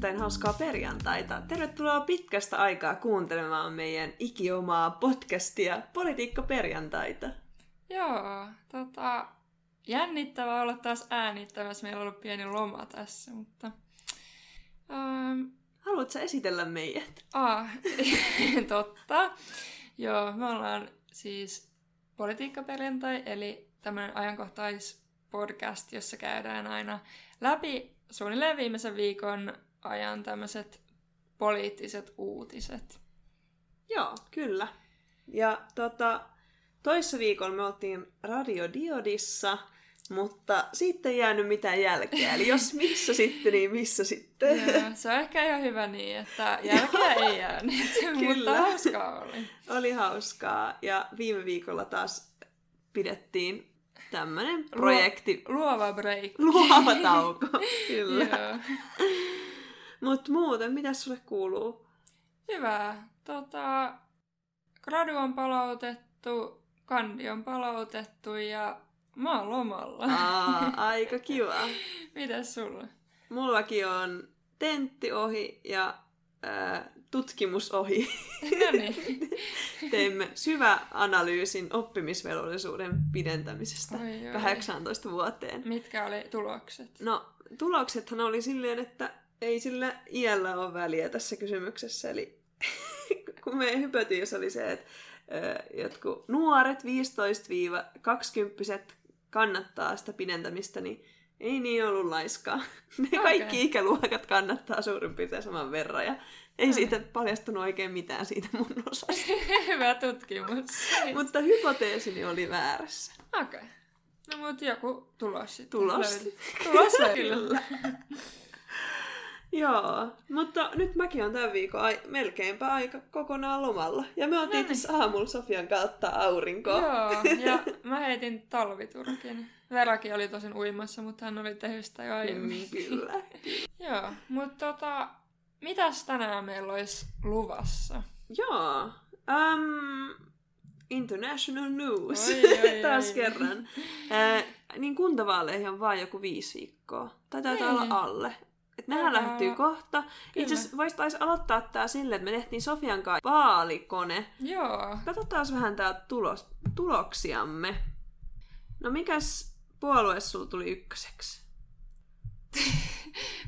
erittäin hauskaa perjantaita. Tervetuloa pitkästä aikaa kuuntelemaan meidän ikiomaa podcastia Politiikka perjantaita. Joo, tota, jännittävää olla taas äänittämässä. Meillä on ollut pieni loma tässä, mutta... Ähm, Haluatko esitellä meidät? Ah, totta. Joo, me ollaan siis Politiikkaperjantai, eli tämmöinen ajankohtaispodcast, jossa käydään aina läpi suunnilleen viimeisen viikon ajan tämmöiset poliittiset uutiset. Joo, kyllä. Ja tota, toissa viikolla me oltiin Radio Diodissa, mutta sitten ei jäänyt mitään jälkeä. Eli jos missä sitten, niin missä sitten. Joo, se on ehkä ihan hyvä niin, että jälkeä ei jäänyt, mutta hauskaa oli. Oli hauskaa. Ja viime viikolla taas pidettiin tämmönen projekti. Luova break. Luova tauko, kyllä. Mut muuten, mitä sulle kuuluu? Hyvä. Tota, gradu on palautettu, kandi on palautettu ja mä oon lomalla. Aa, aika kiva. Mitäs sulla? Mullakin on tentti ohi ja ää, tutkimus ohi. No niin. Teimme syvä analyysin oppimisvelvollisuuden pidentämisestä oi, oi. 18 vuoteen. Mitkä oli tulokset? No, tuloksethan oli silleen, että ei sillä iällä ole väliä tässä kysymyksessä. Eli kun me hypotiis oli se, että jotkut nuoret 15-20 kannattaa sitä pidentämistä, niin ei niin ollut laiskaa. Ne okay. kaikki ikäluokat kannattaa suurin piirtein saman verran. Ja ei siitä paljastunut oikein mitään siitä mun osasta. Hyvä tutkimus. mutta hypoteesini oli väärässä. Okei. Okay. No mutta joku tulos sitten. Tulos. Tulos kyllä. Joo, mutta nyt mäkin on tämän viikon ai- melkeinpä aika kokonaan lomalla. Ja me oltiin tässä aamulla Sofian kautta aurinkoa. Joo, ja mä heitin talviturkin. Verakin oli tosin uimassa, mutta hän oli tehnyt sitä jo aiemmin. Mm, kyllä. Joo, mutta tota, Mitäs tänään meillä olisi luvassa? Joo. Um, international news. Oi, oi, Taas oi. kerran. äh, niin kuntavaaleihin on vaan joku viisi viikkoa. Tai taitaa olla niin. alle. Et nehän lähtyy kohta. Itse asiassa voisi aloittaa tää silleen, että me tehtiin Sofian kanssa vaalikone. Joo. Katsotaan vähän täältä tulos, tuloksiamme. No mikäs puolue sulla tuli ykköseksi?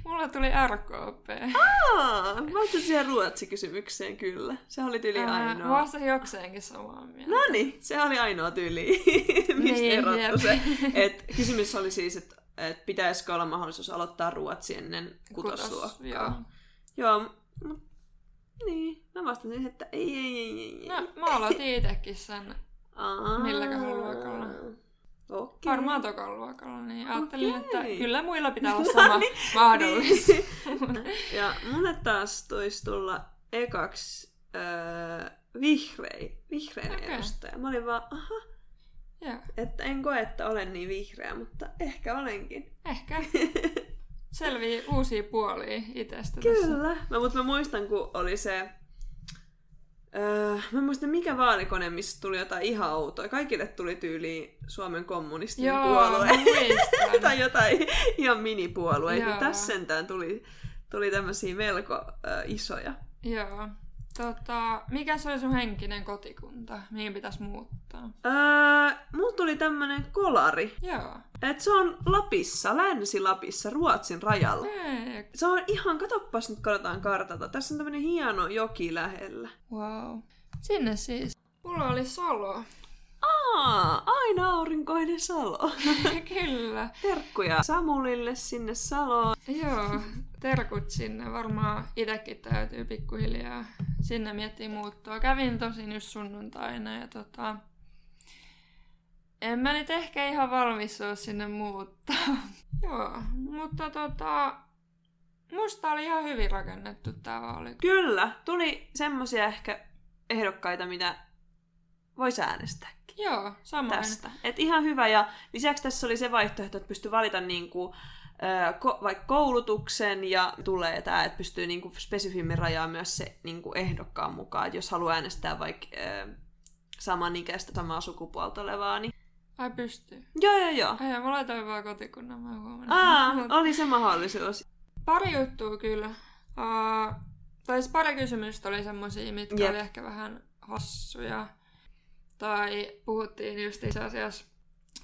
Mulla tuli RKP. Aa, vastasin siihen ruotsi-kysymykseen kyllä. Se oli tyyli Ää, ainoa. Vastasin jokseenkin samaa mieltä. No niin, se oli ainoa tyyli, mistä niin, erottu se. Et, kysymys oli siis, että et pitäisikö olla mahdollisuus aloittaa ruotsi ennen kutosluokkaa. Joo. Joo, m- niin. Mä vastasin, että ei, ei, ei, ei. No, mä aloitin itsekin sen. Milläköhän luokalla. Okay. Varmaan tokan luokalla, niin ajattelin, okay. että kyllä muilla pitää olla sama mahdollisuus. ja mulle taas toisi tulla ekaksi öö, vihrei, vihreän okay. edustaja. Mä olin vaan, aha, yeah. että en koe, että olen niin vihreä, mutta ehkä olenkin. Ehkä. Selvii uusia puolia itsestä Kyllä. Tässä. No, mutta mä muistan, kun oli se Öö, mä en muista mikä vaalikone, missä tuli jotain ihan outoa. Kaikille tuli tyyli Suomen kommunistinen Joo, puolue. tai jotain ihan minipuolueita. Joo. Tässä sentään tuli, tuli tämmöisiä melko ö, isoja. Joo. Tota, mikä se oli sun henkinen kotikunta? Mihin pitäisi muuttaa? Öö, mulla tuli tämmönen kolari. Joo. Et se on Lapissa, Länsi-Lapissa, Ruotsin rajalla. Eee. Se on ihan, katoppas nyt katsotaan kartalta. Tässä on tämmönen hieno joki lähellä. Wow. Sinne siis. Mulla oli Salo. Aa, aina aurinkoinen Salo. Kyllä. Terkkuja Samulille sinne Saloon. Joo, terkut sinne. Varmaan itsekin täytyy pikkuhiljaa sinne miettiä muuttoa. Kävin tosin just sunnuntaina ja tota... En mä nyt ehkä ihan valmis ole sinne muuttaa. Joo, mutta tota... Musta oli ihan hyvin rakennettu tää vaali. Kyllä, tuli semmosia ehkä ehdokkaita, mitä voisi äänestääkin. Joo, samoin. Tästä. Et ihan hyvä. Ja lisäksi tässä oli se vaihtoehto, että pystyy valita niinku, ko- vaikka koulutuksen ja tulee tämä, että pystyy niinku spesifimmin rajaa myös se niinku ehdokkaan mukaan. Et jos haluaa äänestää vaikka samanikäistä samaa sukupuolta olevaa, niin Ai pystyy? Joo, joo, joo. Ai, mä laitoin vaan kotikunnan, mä huomannut. Aa, oli se mahdollisuus. Pari juttua kyllä Uh, tai pari kysymystä oli semmosia, mitkä Jep. oli ehkä vähän hassuja. Tai puhuttiin just itse asiassa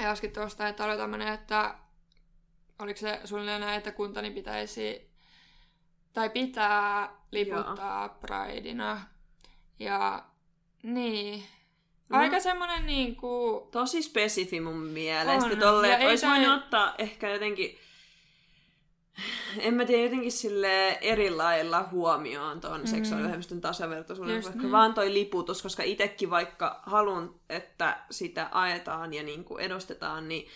äsken tuosta, että oli tämmöinen, että oliko se suunnilleen näin, että kuntani pitäisi tai pitää liputtaa Prideina. Ja niin. No. Aika semmonen niinku... Tosi spesifi mun mielestä. On. Tolle, Ja olisi voinut ottaa ehkä jotenkin, en mä tiedä, jotenkin sille eri lailla huomioon tuon mm. seksuaalivähemmistön tasavertaisuuden, Just vaikka niin. vaan toi liputus, koska itekin vaikka halun, että sitä ajetaan ja niin kuin edustetaan, niin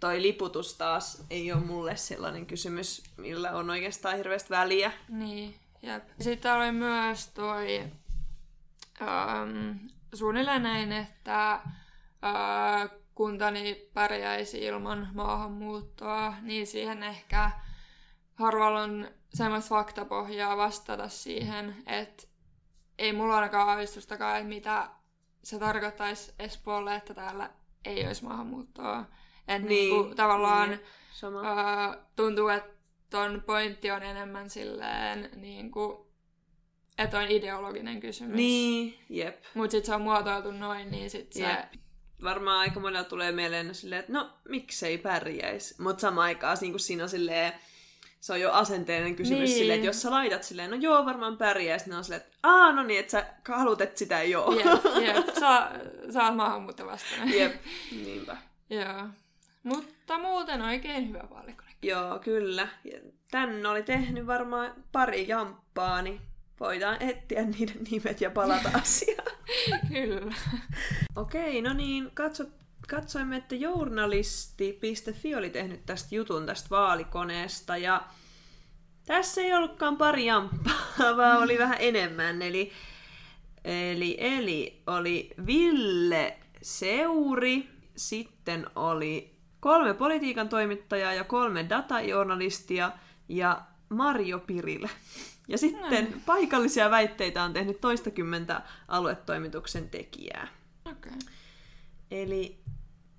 toi liputus taas ei ole mulle sellainen kysymys, millä on oikeastaan hirveästi väliä. Niin, jep. Sitten oli myös toi ähm, suunnilleen näin, että äh, kuntani pärjäisi ilman maahanmuuttoa, niin siihen ehkä harvalla on semmoista faktapohjaa vastata siihen, että ei mulla ainakaan aavistustakaan, että mitä se tarkoittaisi Espoolle, että täällä ei olisi maahanmuuttoa. Että niin, Niin, niinku, tavallaan niin, sama. Öö, tuntuu, että ton pointti on enemmän silleen, niin kuin, että on ideologinen kysymys. Niin, jep. Mutta sitten se on muotoiltu noin, niin sit se... Jep. Varmaan aika monella tulee mieleen silleen, että no, miksei pärjäisi. Mutta samaan aikaan niin siinä on silleen, se on jo asenteellinen kysymys Niin. silleen, että jos sä laitat silleen, no joo, varmaan pärjäisi, niin on silleen, että aa, no niin, että sä haluat, että sitä ei oo. Jep, jep. Saa, saa maahanmuuttovastainen. Jep, niinpä. Joo. Mutta muuten oikein hyvä vaalikone. Joo, kyllä. Tän oli tehnyt varmaan pari jamppaa, niin voidaan etsiä niiden nimet ja palata asiaan. Kyllä. Okei, no niin, katso, katsoimme, että journalisti.fi oli tehnyt tästä jutun tästä vaalikoneesta ja tässä ei ollutkaan pari jamppaa, vaan oli vähän enemmän. Eli, eli, eli oli Ville Seuri, sitten oli kolme politiikan toimittajaa ja kolme datajournalistia ja Marjo Pirilä. Ja sitten Mm. paikallisia väitteitä on tehnyt toistakymmentä aluetoimituksen tekijää. Okei. Okay. Eli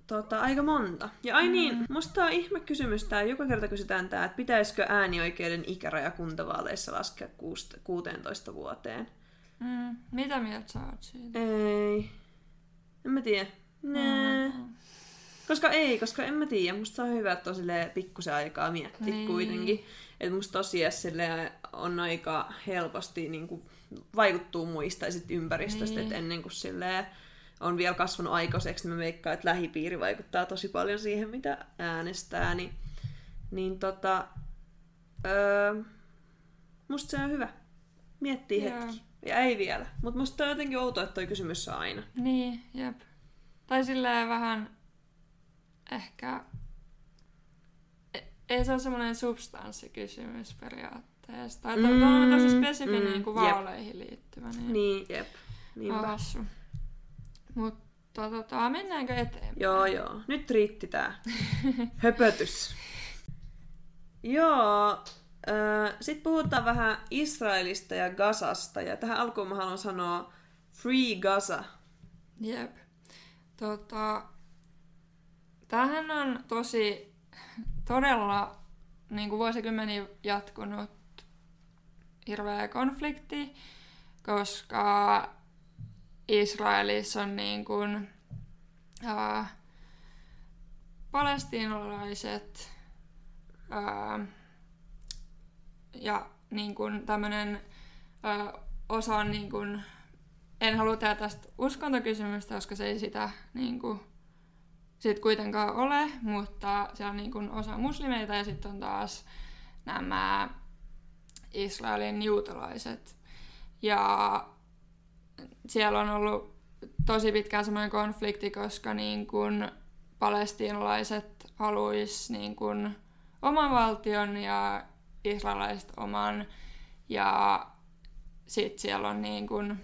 tota, aika monta. Ja ai niin, musta on ihme kysymys tää, joka kerta kysytään tää, että pitäisikö äänioikeuden ikäraja kuntavaaleissa laskea kuust- 16 vuoteen. Mm, mitä mieltä sä oot siitä? Ei. En mä tiedä. Nää. Mm. Koska ei, koska en mä tiedä. Musta se on hyvä, että on pikkusen aikaa miettiä Niin. kuitenkin. Että musta tosiaan on aika helposti niin kuin, vaikuttuu muista ja sit ympäristöstä, Niin. niin. että ennen kuin silleen on vielä kasvanut aikuiseksi, niin mä veikkaan, että lähipiiri vaikuttaa tosi paljon siihen, mitä äänestää. Niin, niin tota, öö, musta se on hyvä. Miettii Joo. hetki. Ja ei vielä. Mutta musta on jotenkin outoa, että toi kysymys on aina. Niin, jep. Tai silleen vähän ehkä... e- Ei se ole semmoinen substanssikysymys periaatteessa. Tai mm, on tosi spesifi mm, niin kuin jep. vaaleihin liittyvä. Niin, Niin, jep. Niinpä. hassu. Mutta tota, mennäänkö eteenpäin? Joo, joo. Nyt riitti tää höpötys. joo. Sitten puhutaan vähän Israelista ja Gazasta. Ja tähän alkuun mä haluan sanoa Free Gaza. Jep. Tota, tämähän on tosi todella niin kuin vuosikymmeniä jatkunut hirveä konflikti, koska Israelissa on niin kuin, ää, palestiinalaiset ää, ja niin kuin tämmönen ää, osa on niin kuin, en halua tehdä tästä uskontokysymystä, koska se ei sitä niin kuin, sit kuitenkaan ole, mutta siellä on niin kuin osa muslimeita ja sitten on taas nämä Israelin juutalaiset. Ja siellä on ollut tosi pitkään semmoinen konflikti, koska niin kuin palestiinalaiset haluaisi niin kuin oman valtion ja israelilaiset oman. Ja sitten siellä on niin kuin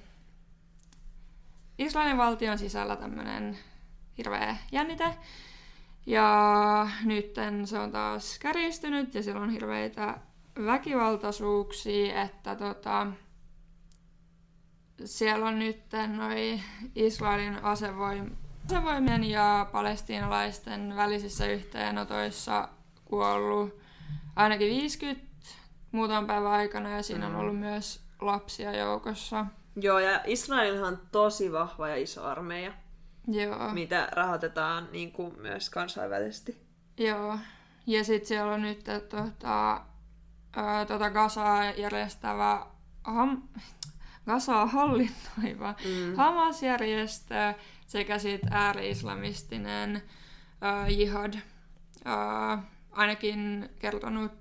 Israelin valtion sisällä tämmöinen hirveä jännite. Ja nyt se on taas kärjistynyt ja siellä on hirveitä väkivaltaisuuksia, että tota, siellä on nyt noi Israelin asevoim- asevoimien ja palestiinalaisten välisissä yhteenotoissa kuollut ainakin 50 muutaman päivän aikana ja siinä Mm. on ollut myös lapsia joukossa. Joo, ja Israelilhan on tosi vahva ja iso armeija, Joo. mitä rahoitetaan niin kuin myös kansainvälisesti. Joo. Ja sitten siellä on nyt ää, tota Gazaa järjestävä ham, Gazaa hallinnoiva Mm. Hamas-järjestö sekä sitten ääri-islamistinen ää, jihad ää, ainakin kertonut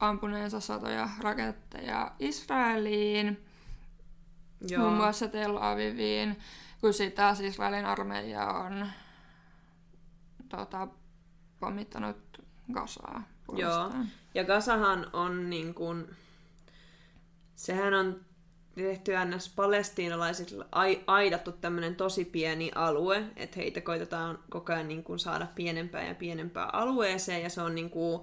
ampuneensa satoja raketteja Israeliin, Joo. muun muassa Tel Aviviin, kun taas Israelin armeija on tota, pommittanut Gazaa puolestaan. Ja Gazahan on niin kuin, sehän on tehty ns. palestiinalaisille ai- aidattu tämmöinen tosi pieni alue, että heitä koitetaan koko ajan niin kuin saada pienempään ja pienempään alueeseen, ja se on niin kuin,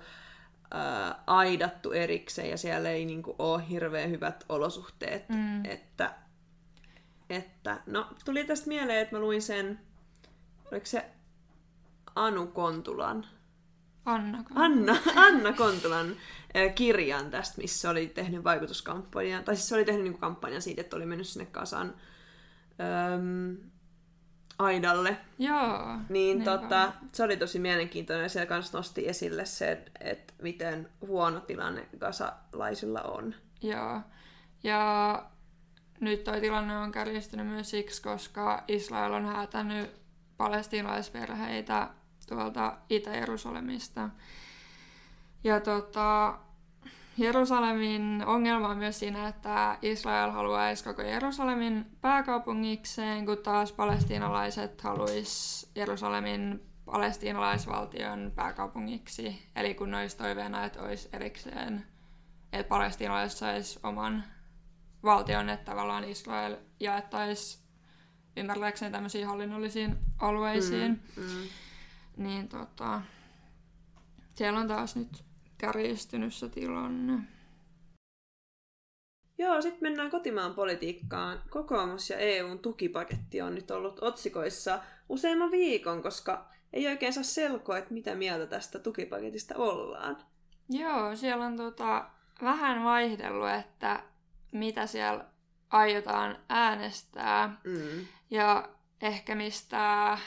ää, aidattu erikseen, ja siellä ei niin kuin, ole hirveän hyvät olosuhteet. Mm. Että, että, no, tuli tästä mieleen, että mä luin sen, oliko se Anu Kontulan Anna. Anna, Anna Kontulan kirjan tästä, missä oli tehnyt vaikutuskampanjan, tai siis se oli tehnyt niinku kampanjan siitä, että oli mennyt sinne kasan äm, aidalle. Joo. Niin niinpä. tota, se oli tosi mielenkiintoinen ja siellä kanssa nosti esille se, että miten huono tilanne kasalaisilla on. Joo. Ja nyt toi tilanne on kärjistynyt myös siksi, koska Israel on häätänyt palestiinalaisperheitä tuolta Itä-Jerusalemista. Ja tota, Jerusalemin ongelma on myös siinä, että Israel haluaisi koko Jerusalemin pääkaupungikseen, kun taas palestiinalaiset haluaisi Jerusalemin palestiinalaisvaltion pääkaupungiksi. Eli kun olisi toiveena, että olisi erikseen, että palestiinalaiset sais oman valtion, että tavallaan Israel jaettaisiin ymmärtääkseni tämmöisiin hallinnollisiin alueisiin. Mm, mm. Niin tota, siellä on taas nyt kärjistynyt se tilanne. Joo, sitten mennään kotimaan politiikkaan. Kokoomus ja EUn tukipaketti on nyt ollut otsikoissa useamman viikon, koska ei oikein saa selkoa, että mitä mieltä tästä tukipaketista ollaan. Joo, siellä on tota, vähän vaihdellut, että mitä siellä aiotaan äänestää. Mm. Ja ehkä mistä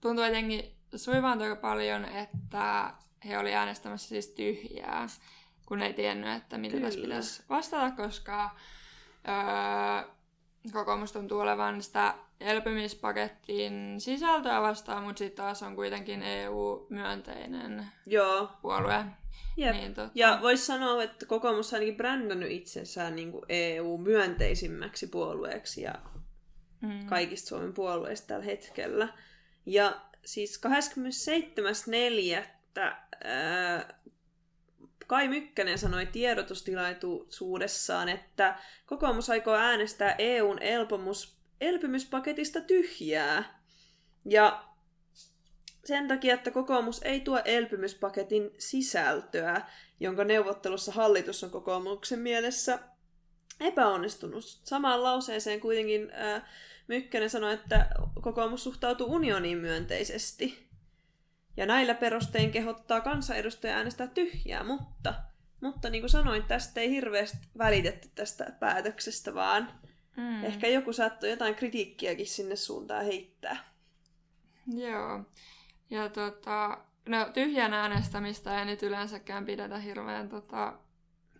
tuntuu jotenkin suivaan aika paljon, että he oli äänestämässä siis tyhjää, kun ei tiennyt, että mitä tässä Kyllä. pitäisi vastata, koska öö, kokoomus tuntuu olevan sitä elpymispakettiin sisältöä vastaan, mutta sitten taas on kuitenkin EU-myönteinen Joo, puolue. Jep. Niin, tota, Ja voisi sanoa, että kokoomus on ainakin brändännyt itsensään niin kuin EU-myönteisimmäksi puolueeksi ja mm, kaikista Suomen puolueista tällä hetkellä. Ja siis 27.4. Ää, Kai Mykkänen sanoi tiedotustilaisuudessaan, että kokoomus aikoo äänestää EUn elpomus, elpymyspaketista tyhjää. Ja sen takia, että kokoomus ei tuo elpymyspaketin sisältöä, jonka neuvottelussa hallitus on kokoomuksen mielessä epäonnistunut. Samaan lauseeseen kuitenkin ää, Mykkänen sanoi, että kokoomus suhtautuu unioniin myönteisesti. Ja näillä perustein kehottaa kansanedustaja äänestää tyhjää, mutta, mutta niin kuin sanoin, tästä ei hirveästi välitetty tästä päätöksestä, vaan mm, ehkä joku saattoi jotain kritiikkiäkin sinne suuntaan heittää. Joo. Ja tota, no tyhjän äänestämistä ei nyt yleensäkään pidetä hirveän tota,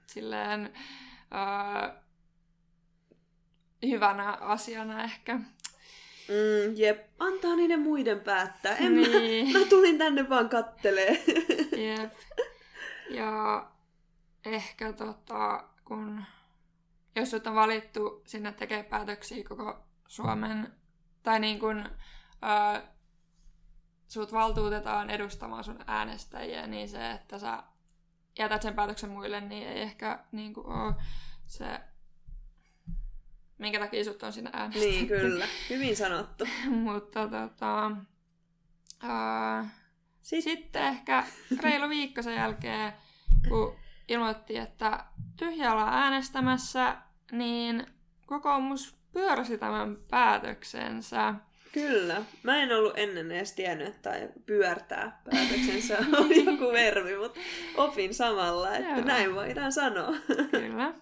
silleen ää, hyvänä asiana ehkä. Mm, jep, antaa niiden muiden päättää. En mä, Niin. mä tulin tänne vaan kattelee. Jep. Ja ehkä tota, kun jos sut on valittu sinne tekee päätöksiä koko Suomen, tai niin kun ää, sut valtuutetaan edustamaan sun äänestäjiä, niin se, että sä jätät sen päätöksen muille, niin ei ehkä niin kuin ole se, minkä takia sut on sinne äänestetty. niin, kyllä. Hyvin sanottu. Mutta tota, ää, Siis, sitten ehkä reilu viikko sen jälkeen, kun ilmoitti, että tyhjällä äänestämässä, niin kokoomus pyörsi tämän päätöksensä. Kyllä. Mä en ollut ennen edes tiennyt, että pyörtää päätöksensä on joku verbi, mutta opin samalla, että Joo. näin voidaan sanoa. Kyllä.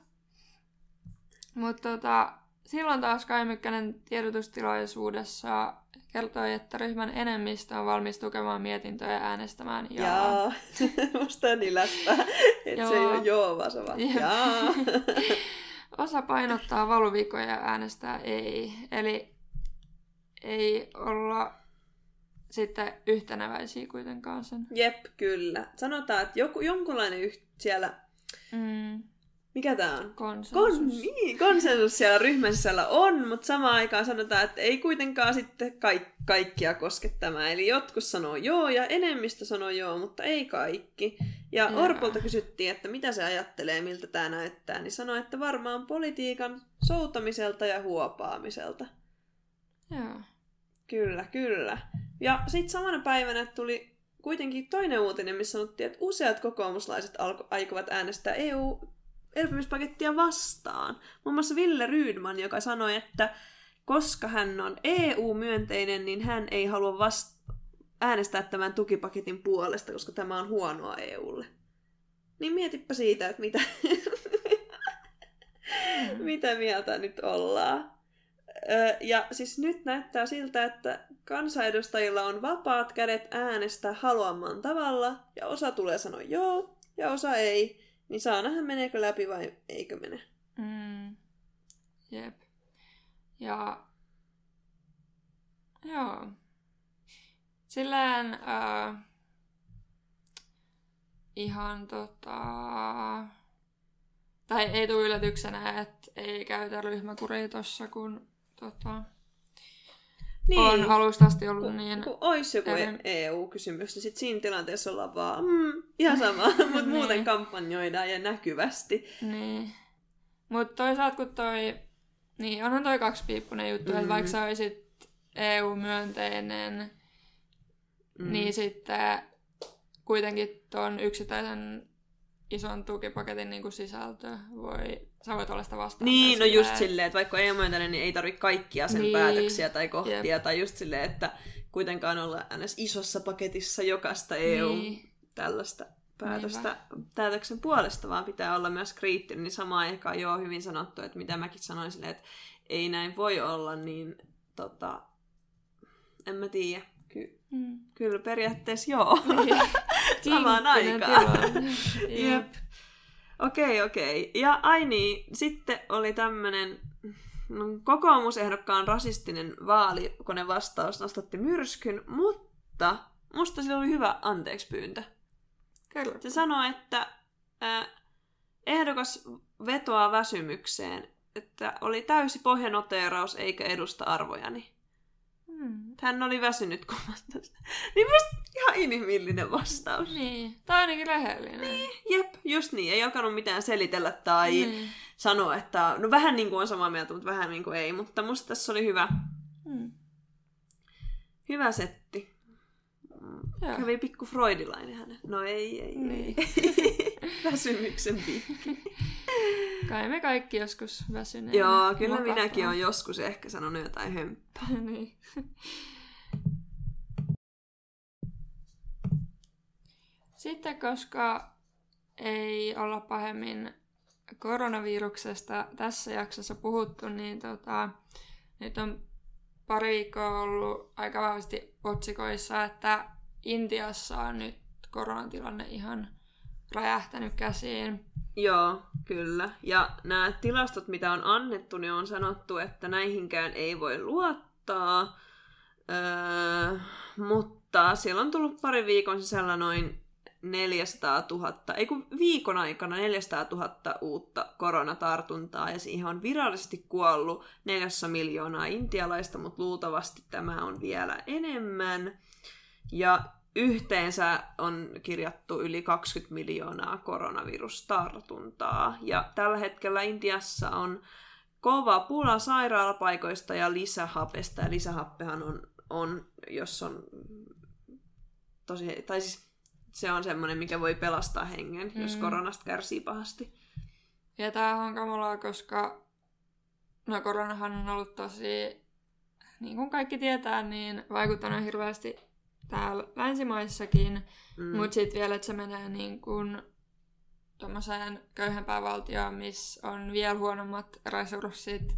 Mutta tota, silloin taas Kai Mykkänen tiedotustilaisuudessa kertoi, että ryhmän enemmistö on valmis tukemaan mietintöä ja äänestämään ja... Jaa. Musta on niin läppää, että se ei Joo. ole joo, vaan se vaan jaa. Osa painottaa valuvikoja ja äänestää ei. Eli ei olla sitten yhtenäväisiä kuitenkaan sen. Jep, kyllä. Sanotaan, että joku, jonkunlainen yht, siellä, Mm, mikä tää on? konsensus. Kon, niin, konsensus siellä ryhmän sisällä on, mutta samaan aikaan sanotaan, että ei kuitenkaan sitten kaik, kaikkia koske tämä. Eli jotkut sanoo joo ja enemmistö sanoo joo, mutta ei kaikki. Ja Joo. Orpolta kysyttiin, että mitä se ajattelee, miltä tämä näyttää, niin sanoi, että varmaan politiikan soutamiselta ja huopaamiselta. Joo. Kyllä, kyllä. Ja sitten samana päivänä tuli kuitenkin toinen uutinen, missä sanottiin, että useat kokoomuslaiset alko- aikovat äänestää EU-elpymispakettia vastaan. Muun muassa Ville Rydman, joka sanoi, että koska hän on EU-myönteinen, niin hän ei halua vast- äänestää tämän tukipaketin puolesta, koska tämä on huonoa EUlle. Niin mietipä siitä, että mitä, mitä mieltä nyt ollaan. Ja siis nyt näyttää siltä, että kansanedustajilla on vapaat kädet äänestää haluamaan tavalla, ja osa tulee sanoa joo, ja osa ei. Niin saa nähdä, meneekö läpi vai eikö mene. Mm. Jep. Ja... Joo. Silleen... Äh, ihan tota... Tai ei tule yllätyksenä, että ei käytä ryhmäkuria tossa, kun tota, Niin, on alusta asti ollut kun, niin... kun olisi joku Eri- EU-kysymys, niin sit siinä tilanteessa ollaan vaan mm, ihan sama, mutta Niin. muuten kampanjoidaan ja näkyvästi. Niin. Mutta toisaalta kun toi... Niin, onhan toi kaksipiippunen juttu, mm. Mm. että vaikka sä olisit EU-myönteinen, mm. niin sitten kuitenkin tuon yksittäisen ison tukipaketin niin kuin sisältö voi... Sä voit olla sitä vastaan. Niin, no tai just silleen, että vaikka ei ole myöntänyt, niin ei tarvitse kaikkia sen Niin. päätöksiä tai kohtia, Jep. tai just silleen, että kuitenkaan olla ns. isossa paketissa jokaista EU Niin. tällaista päätöstä päätöksen puolesta, vaan pitää olla myös kriittinen, niin samaan aikaan joo hyvin sanottu, että mitä mäkin sanoin silleen, että ei näin voi olla, niin tota, en mä tiedä. Ky- Mm. kyllä periaatteessa joo. Niin. Samaan aikaan. Jep. Okei, okei. Ja ai niin, sitten oli tämmönen no, kokoomusehdokkaan rasistinen vaalikonevastaus nostatti myrskyn, mutta musta sillä oli hyvä anteeksi pyyntö. Kyllä. Se sanoi, että äh, ehdokas vetoaa väsymykseen, että oli täysi pohjanoteeraus eikä edusta arvojani. Mm. Hän oli väsynyt kuvasta. Niin musta ihan inhimillinen vastaus. Niin. Tai ainakin rehellinen. Jep, just niin. Ei alkanut mitään selitellä tai Niin. sanoa, että no vähän niin kuin on samaa mieltä, mutta vähän niin kuin ei. Mutta musta tässä oli hyvä, Mm. hyvä setti. Joo. Kävi pikku freudilainen hänen. No ei, ei, Niin. ei. Väsymyksen piikki. Kai me kaikki joskus väsyneenä. Joo, kyllä mokataan. minäkin olen joskus ehkä sanonut jotain hömppää. niin. Sitten koska ei olla pahemmin koronaviruksesta tässä jaksossa puhuttu, niin tota, nyt on pari viikkoa ollut aika vahvasti otsikoissa, että Intiassa on nyt koronatilanne ihan räjähtänyt käsiin. Joo, kyllä. Ja nämä tilastot, mitä on annettu, niin on sanottu, että näihinkään ei voi luottaa. Öö, mutta siellä on tullut pari viikon sisällä noin 400 000, ei kun viikon aikana 400 000 uutta koronatartuntaa, ja siihen on virallisesti kuollut 4 miljoonaa intialaista, mutta luultavasti tämä on vielä enemmän. Ja yhteensä on kirjattu yli 20 miljoonaa koronavirustartuntaa. Ja tällä hetkellä Intiassa on kova pula sairaalapaikoista ja lisähapesta. Ja lisähappehan on, on jos on tosi, tai siis se on semmoinen, mikä voi pelastaa hengen, mm. jos koronasta kärsii pahasti. Ja tämähän on kamalaa, koska no koronahan on ollut tosi niin kuin kaikki tietää, niin vaikuttanut hirveästi täällä länsimaissakin, mm. mutta sitten vielä, että se menee niin kuin tuommoiseen köyhempään valtioon, missä on vielä huonommat resurssit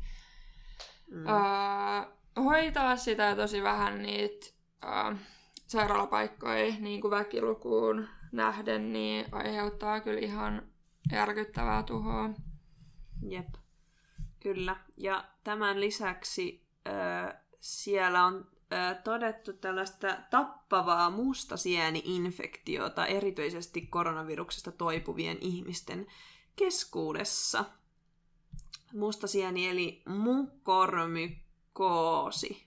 mm. uh, hoitaa sitä ja tosi vähän niitä uh, sairaalapaikkoja niin kuin väkilukuun nähden, niin aiheuttaa kyllä ihan järkyttävää tuhoa. Jep, kyllä. Ja tämän lisäksi äh, siellä on todettu tällaista tappavaa mustasieni-infektiota erityisesti koronaviruksesta toipuvien ihmisten keskuudessa. Mustasieni eli mukormykoosi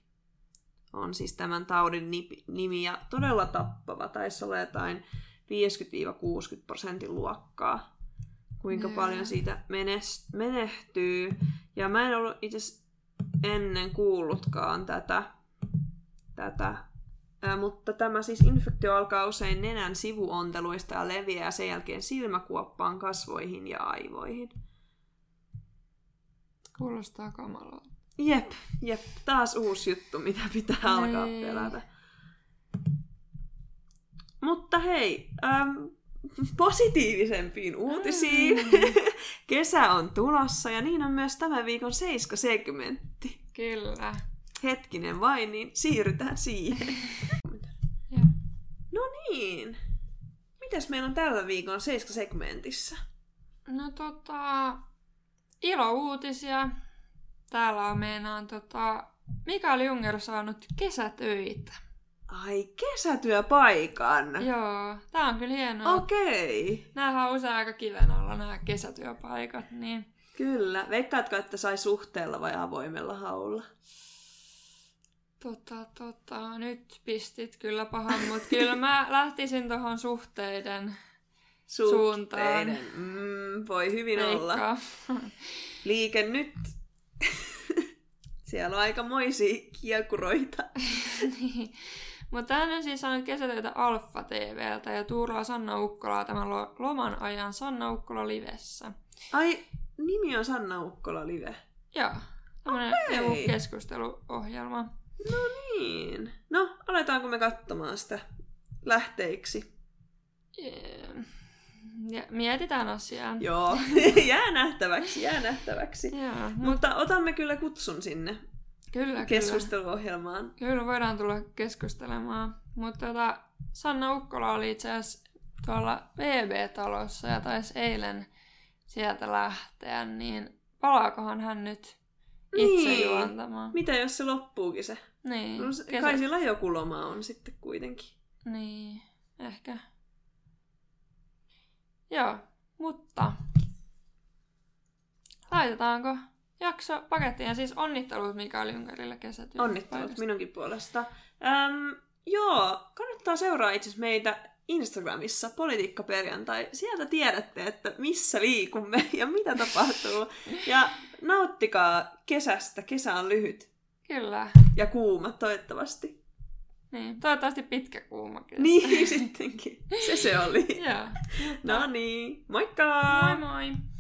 on siis tämän taudin nimi ja todella tappava. Taisi olla jotain 50-60 prosentin luokkaa, kuinka yeah. paljon siitä menehtyy. Ja mä en ollut itse ennen kuullutkaan tätä, tätä Ää, mutta tämä siis infektio alkaa usein nenän sivuonteluista ja leviää sen jälkeen silmäkuoppaan, kasvoihin ja aivoihin. Kuulostaa kamalalta. Jep, jep. Taas uusi juttu, mitä pitää Ei. alkaa pelätä. Mutta hei, äm, positiivisempiin uutisiin. Mm. Kesä on tulossa ja niin on myös tämän viikon seiskasegmentti. Kyllä. Hetkinen vain, niin siirrytään siihen. no niin. Mitäs meillä on tällä viikon seiskasegmentissä? No tota, ilo-uutisia. Täällä on meinaan tota, Mikael Junger saanut kesätöitä. Ai, kesätyöpaikan. Joo, tää on kyllä hienoa. Okei. Okay. Nämähän on usein aika kiven alla nämä kesätyöpaikat, niin... Kyllä. Veikkaatko, että sai suhteella vai avoimella haulla? Tota, tota, nyt pistit kyllä pahan, mutta kyllä mä lähtisin tuohon suhteiden, suhteiden. suuntaan. Mm, voi hyvin Veikkaa. olla. Liike nyt. Siellä on aikamoisia kiekuroita. niin. Mutta hän on siis saanut kesätöitä Alfa TVltä ja Tuurla Sanna Ukkolaa tämän loman ajan Sanna Ukkola livessä. Ai, nimi on Sanna Ukkola live? Joo, tämmönen okay. keskusteluohjelma. No niin. No, aletaanko me katsomaan sitä lähteiksi? Yeah. Ja mietitään asiaa. Joo, jää nähtäväksi, jää nähtäväksi. Joo, Mutta otamme kyllä kutsun sinne Kyllä, keskusteluohjelmaan. Kyllä. kyllä, voidaan tulla keskustelemaan. Mutta tota, Sanna Ukkola oli itse asiassa tuolla VB-talossa ja taisi eilen sieltä lähteä, niin palaakohan hän nyt itse niin. juontamaan? Mitä jos se loppuukin se? Niin. No, Kesä... Kai sillä joku loma on sitten kuitenkin. Niin, ehkä. Joo, mutta laitetaanko jakso pakettiin. Ja siis onnittelut Mikael Junkerille kesätyöstä. Onnittelut minunkin puolesta. Öm, joo, kannattaa seuraa itse meitä Instagramissa Politiikka perjantai. Sieltä tiedätte, että missä liikumme ja mitä tapahtuu. Ja nauttikaa kesästä. Kesä on lyhyt. Kyllä. Ja kuuma, toivottavasti. Niin, toivottavasti pitkä kuuma kesä. Niin, sittenkin. Se se oli. Joo. No niin, moikka! Moi moi!